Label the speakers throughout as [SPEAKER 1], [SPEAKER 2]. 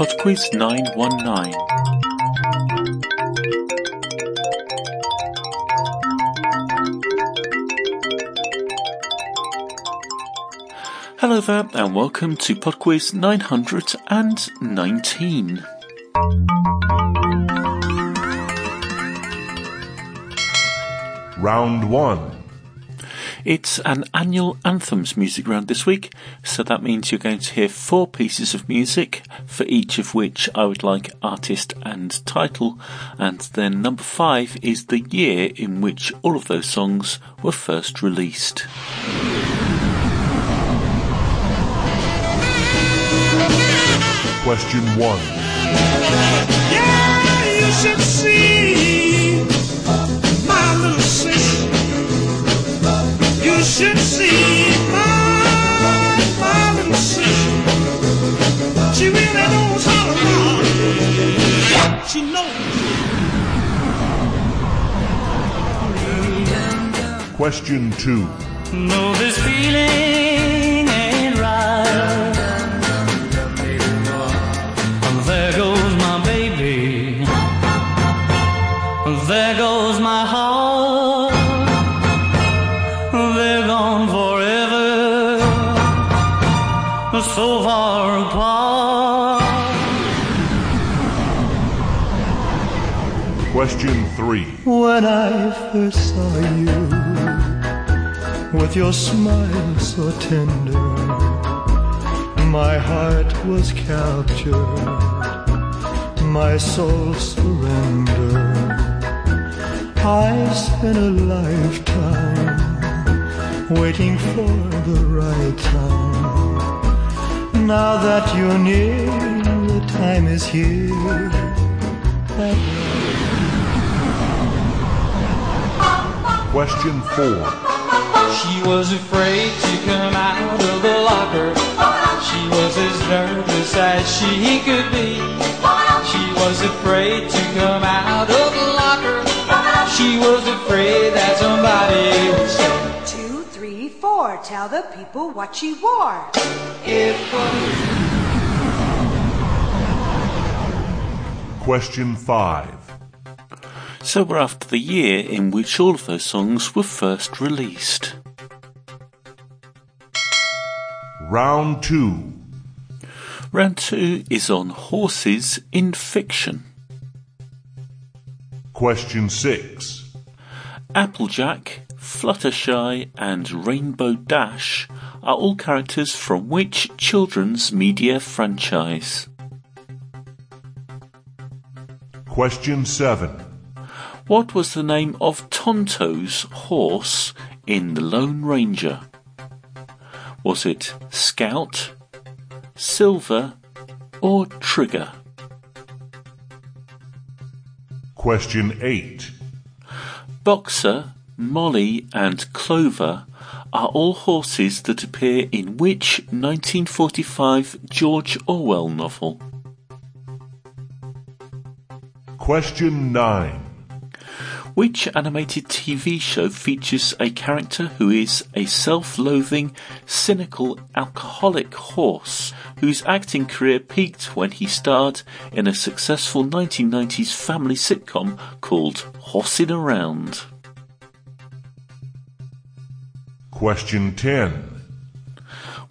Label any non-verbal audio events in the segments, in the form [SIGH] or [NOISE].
[SPEAKER 1] PodQuiz 919. Hello there, and welcome to PodQuiz 919.
[SPEAKER 2] Round 1.
[SPEAKER 1] It's an annual anthems music round this week, so that means you're going to hear four pieces of music, for each of which I would like artist and title, and then number five is the year in which all of those songs were first released.
[SPEAKER 2] Question 1.
[SPEAKER 3] Yeah,
[SPEAKER 2] Question 2.
[SPEAKER 3] No, this feeling ain't right. There goes my baby. There goes my heart. They're gone forever. So far apart.
[SPEAKER 2] Question 3.
[SPEAKER 4] When I first saw you with your smile so tender, my heart was captured, my soul surrendered. I spent a lifetime waiting for the right time. Now that you're near, the time is here.
[SPEAKER 2] Question 4.
[SPEAKER 3] She was afraid to come out of the locker. She was as nervous as she could be. She was afraid to come out of the locker. She was afraid that somebody would say
[SPEAKER 5] Two, three, four. Tell the people what she wore.
[SPEAKER 3] it was.
[SPEAKER 2] Question 5.
[SPEAKER 1] So we're after the year in which all of those songs were first released.
[SPEAKER 2] Round 2.
[SPEAKER 1] Round two is on horses in fiction.
[SPEAKER 2] Question 6.
[SPEAKER 1] Applejack, Fluttershy, and Rainbow Dash are all characters from which children's media franchise?
[SPEAKER 2] Question 7.
[SPEAKER 1] What was the name of Tonto's horse in The Lone Ranger? Was it Scout, Silver, or Trigger?
[SPEAKER 2] Question 8.
[SPEAKER 1] Boxer, Molly, and Clover are all horses that appear in which 1945 George Orwell novel?
[SPEAKER 2] Question 9.
[SPEAKER 1] Which animated TV show features a character who is a self-loathing, cynical, alcoholic horse whose acting career peaked when he starred in a successful 1990s family sitcom called Horsing Around?
[SPEAKER 2] Question 10.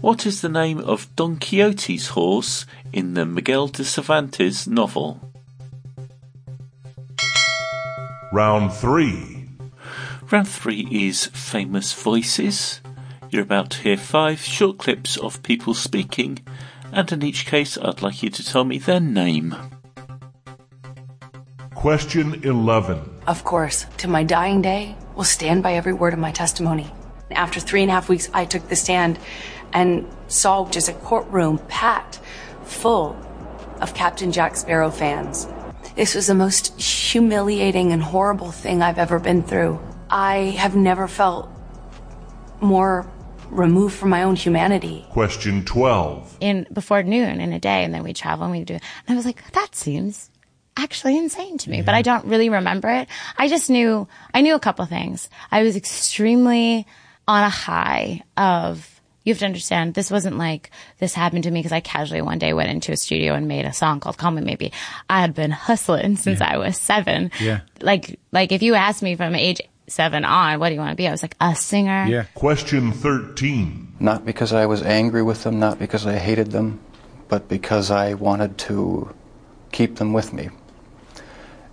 [SPEAKER 1] What is the name of Don Quixote's horse in the Miguel de Cervantes novel?
[SPEAKER 2] Round 3.
[SPEAKER 1] Round three is famous voices. You're about to hear five short clips of people speaking, and in each case, I'd like you to tell me their name.
[SPEAKER 2] Question 11.
[SPEAKER 6] Of course, to my dying day, will stand by every word of my testimony. After three and a half weeks, I took the stand and saw just a courtroom packed full of Captain Jack Sparrow fans. This was the most humiliating and horrible thing I've ever been through. I have never felt more removed from my own humanity.
[SPEAKER 2] Question 12.
[SPEAKER 7] in before noon in a day, and then we travel and we do. And I was like, that seems actually insane to me, but I don't really remember it. I just knew I knew a couple things. I was extremely on a high of you have to understand this wasn't like this happened to me because I casually one day went into a studio and made a song called Call Me Maybe. I had been hustling [LAUGHS] since I was seven.
[SPEAKER 8] Yeah.
[SPEAKER 7] Like, like if you asked me from age seven on, what do you want to be? I was like a singer.
[SPEAKER 8] Yeah.
[SPEAKER 2] Question 13.
[SPEAKER 9] Not because I was angry with them, not because I hated them, but because I wanted to keep them with me.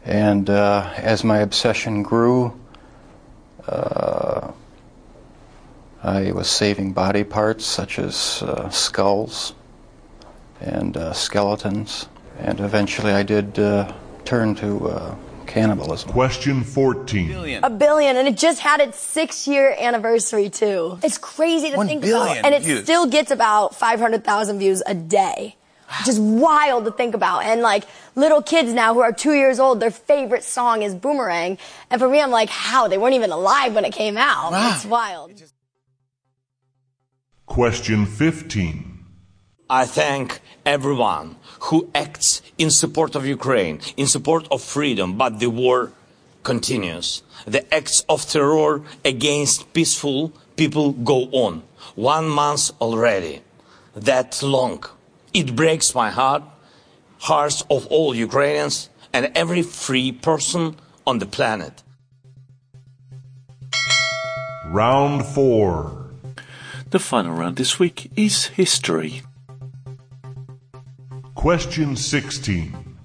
[SPEAKER 9] And uh, as my obsession grew, uh, I was saving body parts such as uh, skulls and uh, skeletons, and eventually I did uh, turn to uh, cannibalism.
[SPEAKER 2] Question 14.
[SPEAKER 10] A billion, and it just had its six year anniversary too. It's crazy to
[SPEAKER 11] One
[SPEAKER 10] think about. And it
[SPEAKER 11] views.
[SPEAKER 10] still gets about 500,000 views a day. Just wild to think about. And like little kids now who are two years old, their favorite song is Boomerang. And for me, I'm like, how? They weren't even alive when it came out.
[SPEAKER 11] Wow.
[SPEAKER 10] It's wild.
[SPEAKER 2] Question 15.
[SPEAKER 12] I thank everyone who acts in support of Ukraine, in support of freedom, but the war continues. The acts of terror against peaceful people go on. One month already. That long. It breaks my heart, hearts of all Ukrainians, and every free person on the planet.
[SPEAKER 2] Round 4.
[SPEAKER 1] The final round this week is history.
[SPEAKER 2] Question 16.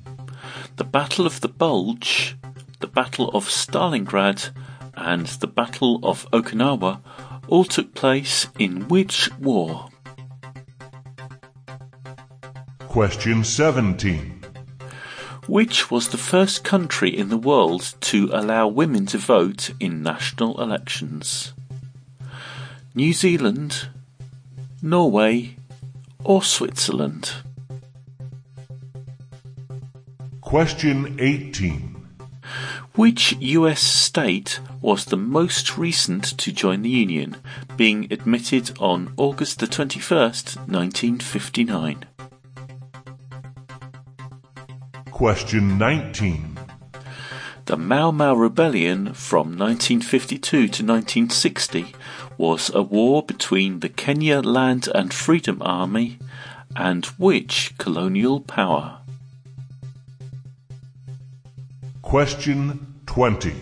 [SPEAKER 1] The Battle of the Bulge, the Battle of Stalingrad, and the Battle of Okinawa all took place in which war?
[SPEAKER 2] Question 17.
[SPEAKER 1] Which was the first country in the world to allow women to vote in national elections? New Zealand, Norway, or Switzerland?
[SPEAKER 2] Question 18.
[SPEAKER 1] Which US state was the most recent to join the Union, being admitted on August the 21st, 1959?
[SPEAKER 2] Question 19.
[SPEAKER 1] The Mau Mau Rebellion from 1952 to 1960 was a war between the Kenya Land and Freedom Army and which colonial power?
[SPEAKER 2] Question 20.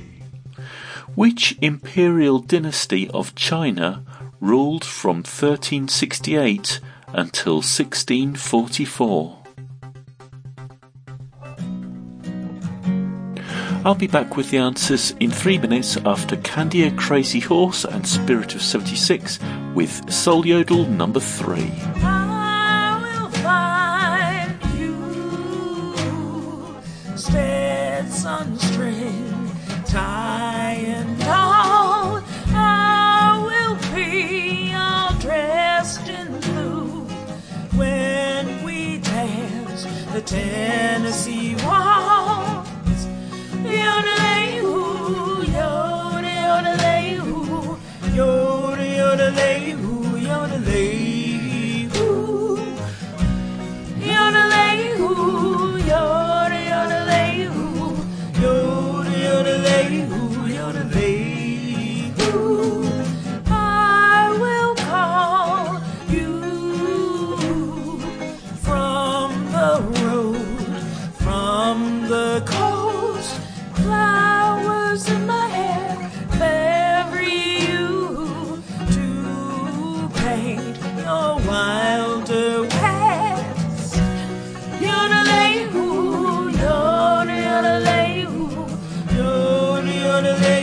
[SPEAKER 1] Which imperial dynasty of China ruled from 1368 until 1644? I'll be back with the answers in three minutes after Candia Crazy Horse and Spirit of 76 with Soul Yodel number three.
[SPEAKER 2] gonna live.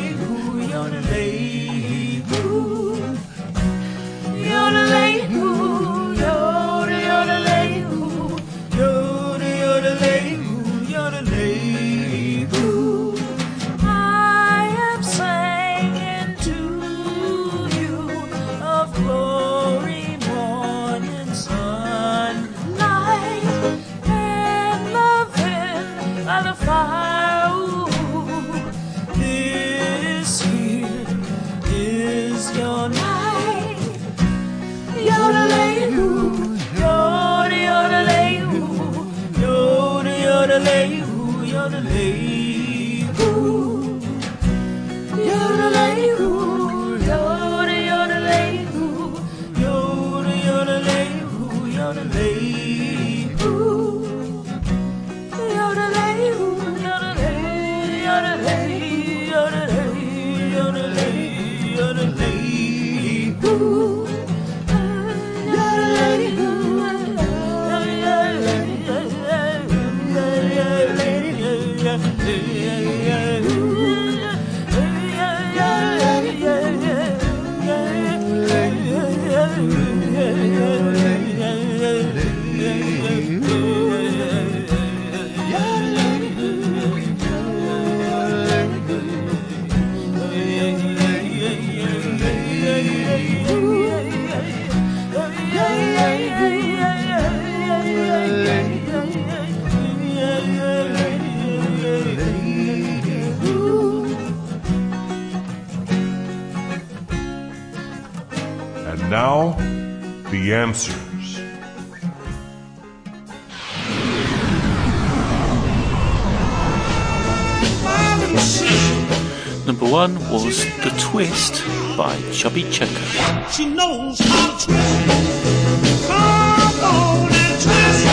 [SPEAKER 1] Number one was The Twist by Chubby Checker.
[SPEAKER 13] She knows how to twist. Come on and twist.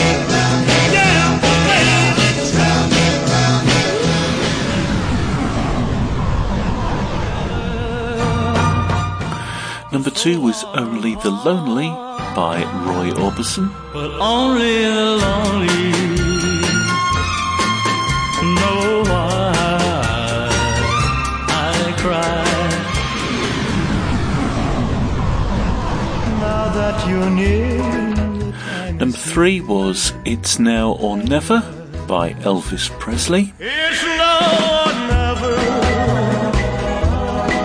[SPEAKER 13] Yeah,
[SPEAKER 1] Number two was Only the Lonely by Roy Orbison.
[SPEAKER 13] But only the lonely
[SPEAKER 1] three was It's Now or Never by Elvis Presley.
[SPEAKER 13] It's now or never.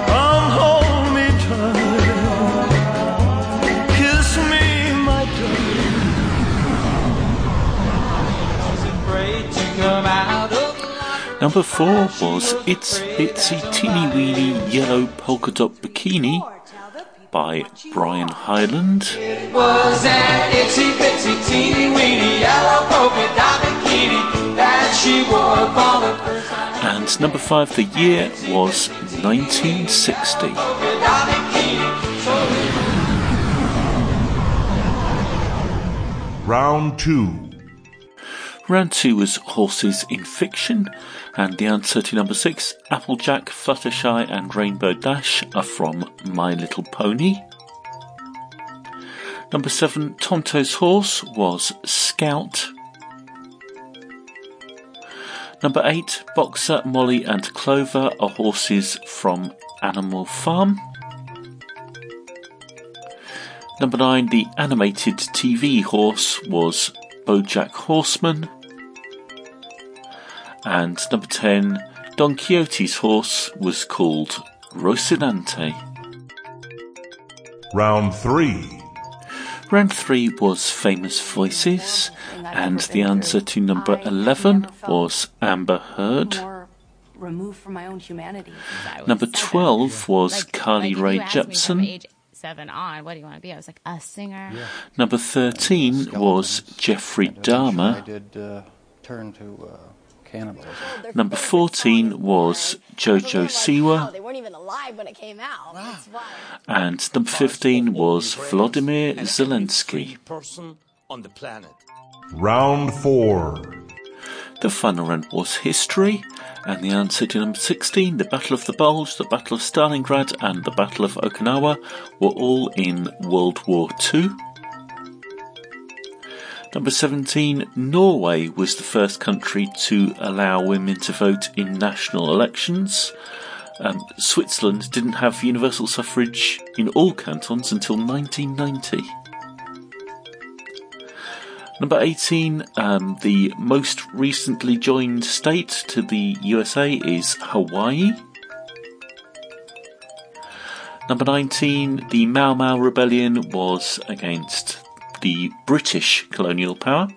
[SPEAKER 13] Come hold me tight. Kiss me, my
[SPEAKER 3] Afraid to come out of
[SPEAKER 1] Number four was It's Itsy Teeny Weeny Yellow Polka Dot Bikini by Brian Hyland.
[SPEAKER 3] was an itsy bitsy teeny weeny yellow polka dot bikini that she wore for the first time.
[SPEAKER 1] And number five, the year was 1960.
[SPEAKER 3] Polka dot bikini.
[SPEAKER 2] Round two.
[SPEAKER 1] Round two was horses in fiction, and the answer to number six, Applejack, Fluttershy, and Rainbow Dash, are from My Little Pony. Number seven, Tonto's horse was Scout. Number eight, Boxer, Molly, and Clover are horses from Animal Farm. Number nine, the animated TV horse was Bojack Horseman. And number 10, Don Quixote's horse was called Rocinante.
[SPEAKER 2] Round three.
[SPEAKER 1] Round 3 was Famous Voices, and the answer to number 11 was Amber Heard.
[SPEAKER 6] Removed from my own humanity.
[SPEAKER 1] Number 12 was Carly
[SPEAKER 7] like,
[SPEAKER 1] Rae
[SPEAKER 7] you asked me from
[SPEAKER 1] Jepsen.
[SPEAKER 7] seven on, what do you want to be? I was like, a singer.
[SPEAKER 1] Number 13 was Jeffrey Dahmer.
[SPEAKER 9] I
[SPEAKER 1] Dahmer.
[SPEAKER 9] did uh, turn to uh, cannibalism.
[SPEAKER 1] Number 14 was Jojo Siwa.
[SPEAKER 10] They weren't even alive when it came out. That's.
[SPEAKER 1] And number 15 was
[SPEAKER 12] Vladimir
[SPEAKER 1] Zelensky.
[SPEAKER 12] person on the planet.
[SPEAKER 2] Round four.
[SPEAKER 1] The final round was history, and the answer to number 16, the Battle of the Bulge, the Battle of Stalingrad, and the Battle of Okinawa were all in World War II. Number 17, Norway was the first country to allow women to vote in national elections. Um, Switzerland didn't have universal suffrage in all cantons until 1990. Number 18, um, the most recently joined state to the USA is Hawaii. Number 19, the Mau Mau Rebellion was against the British colonial power.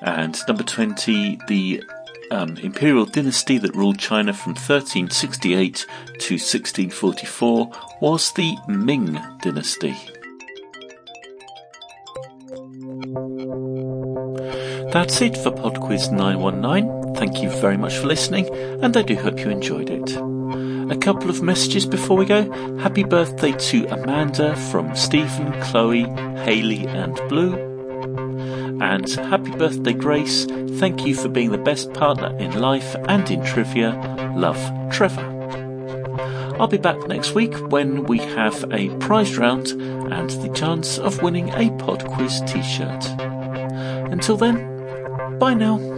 [SPEAKER 1] And number 20, the um, imperial dynasty that ruled China from 1368 to 1644 was the Ming dynasty. That's it for PodQuiz 919. Thank you very much for listening, and I do hope you enjoyed it. A couple of messages before we go. Happy birthday to Amanda from Stephen, Chloe, Haley, and Blue. And happy birthday, Grace. Thank you for being the best partner in life and in trivia. Love, Trevor. I'll be back next week when we have a prize round and the chance of winning a Pod Quiz t shirt. Until then, bye now.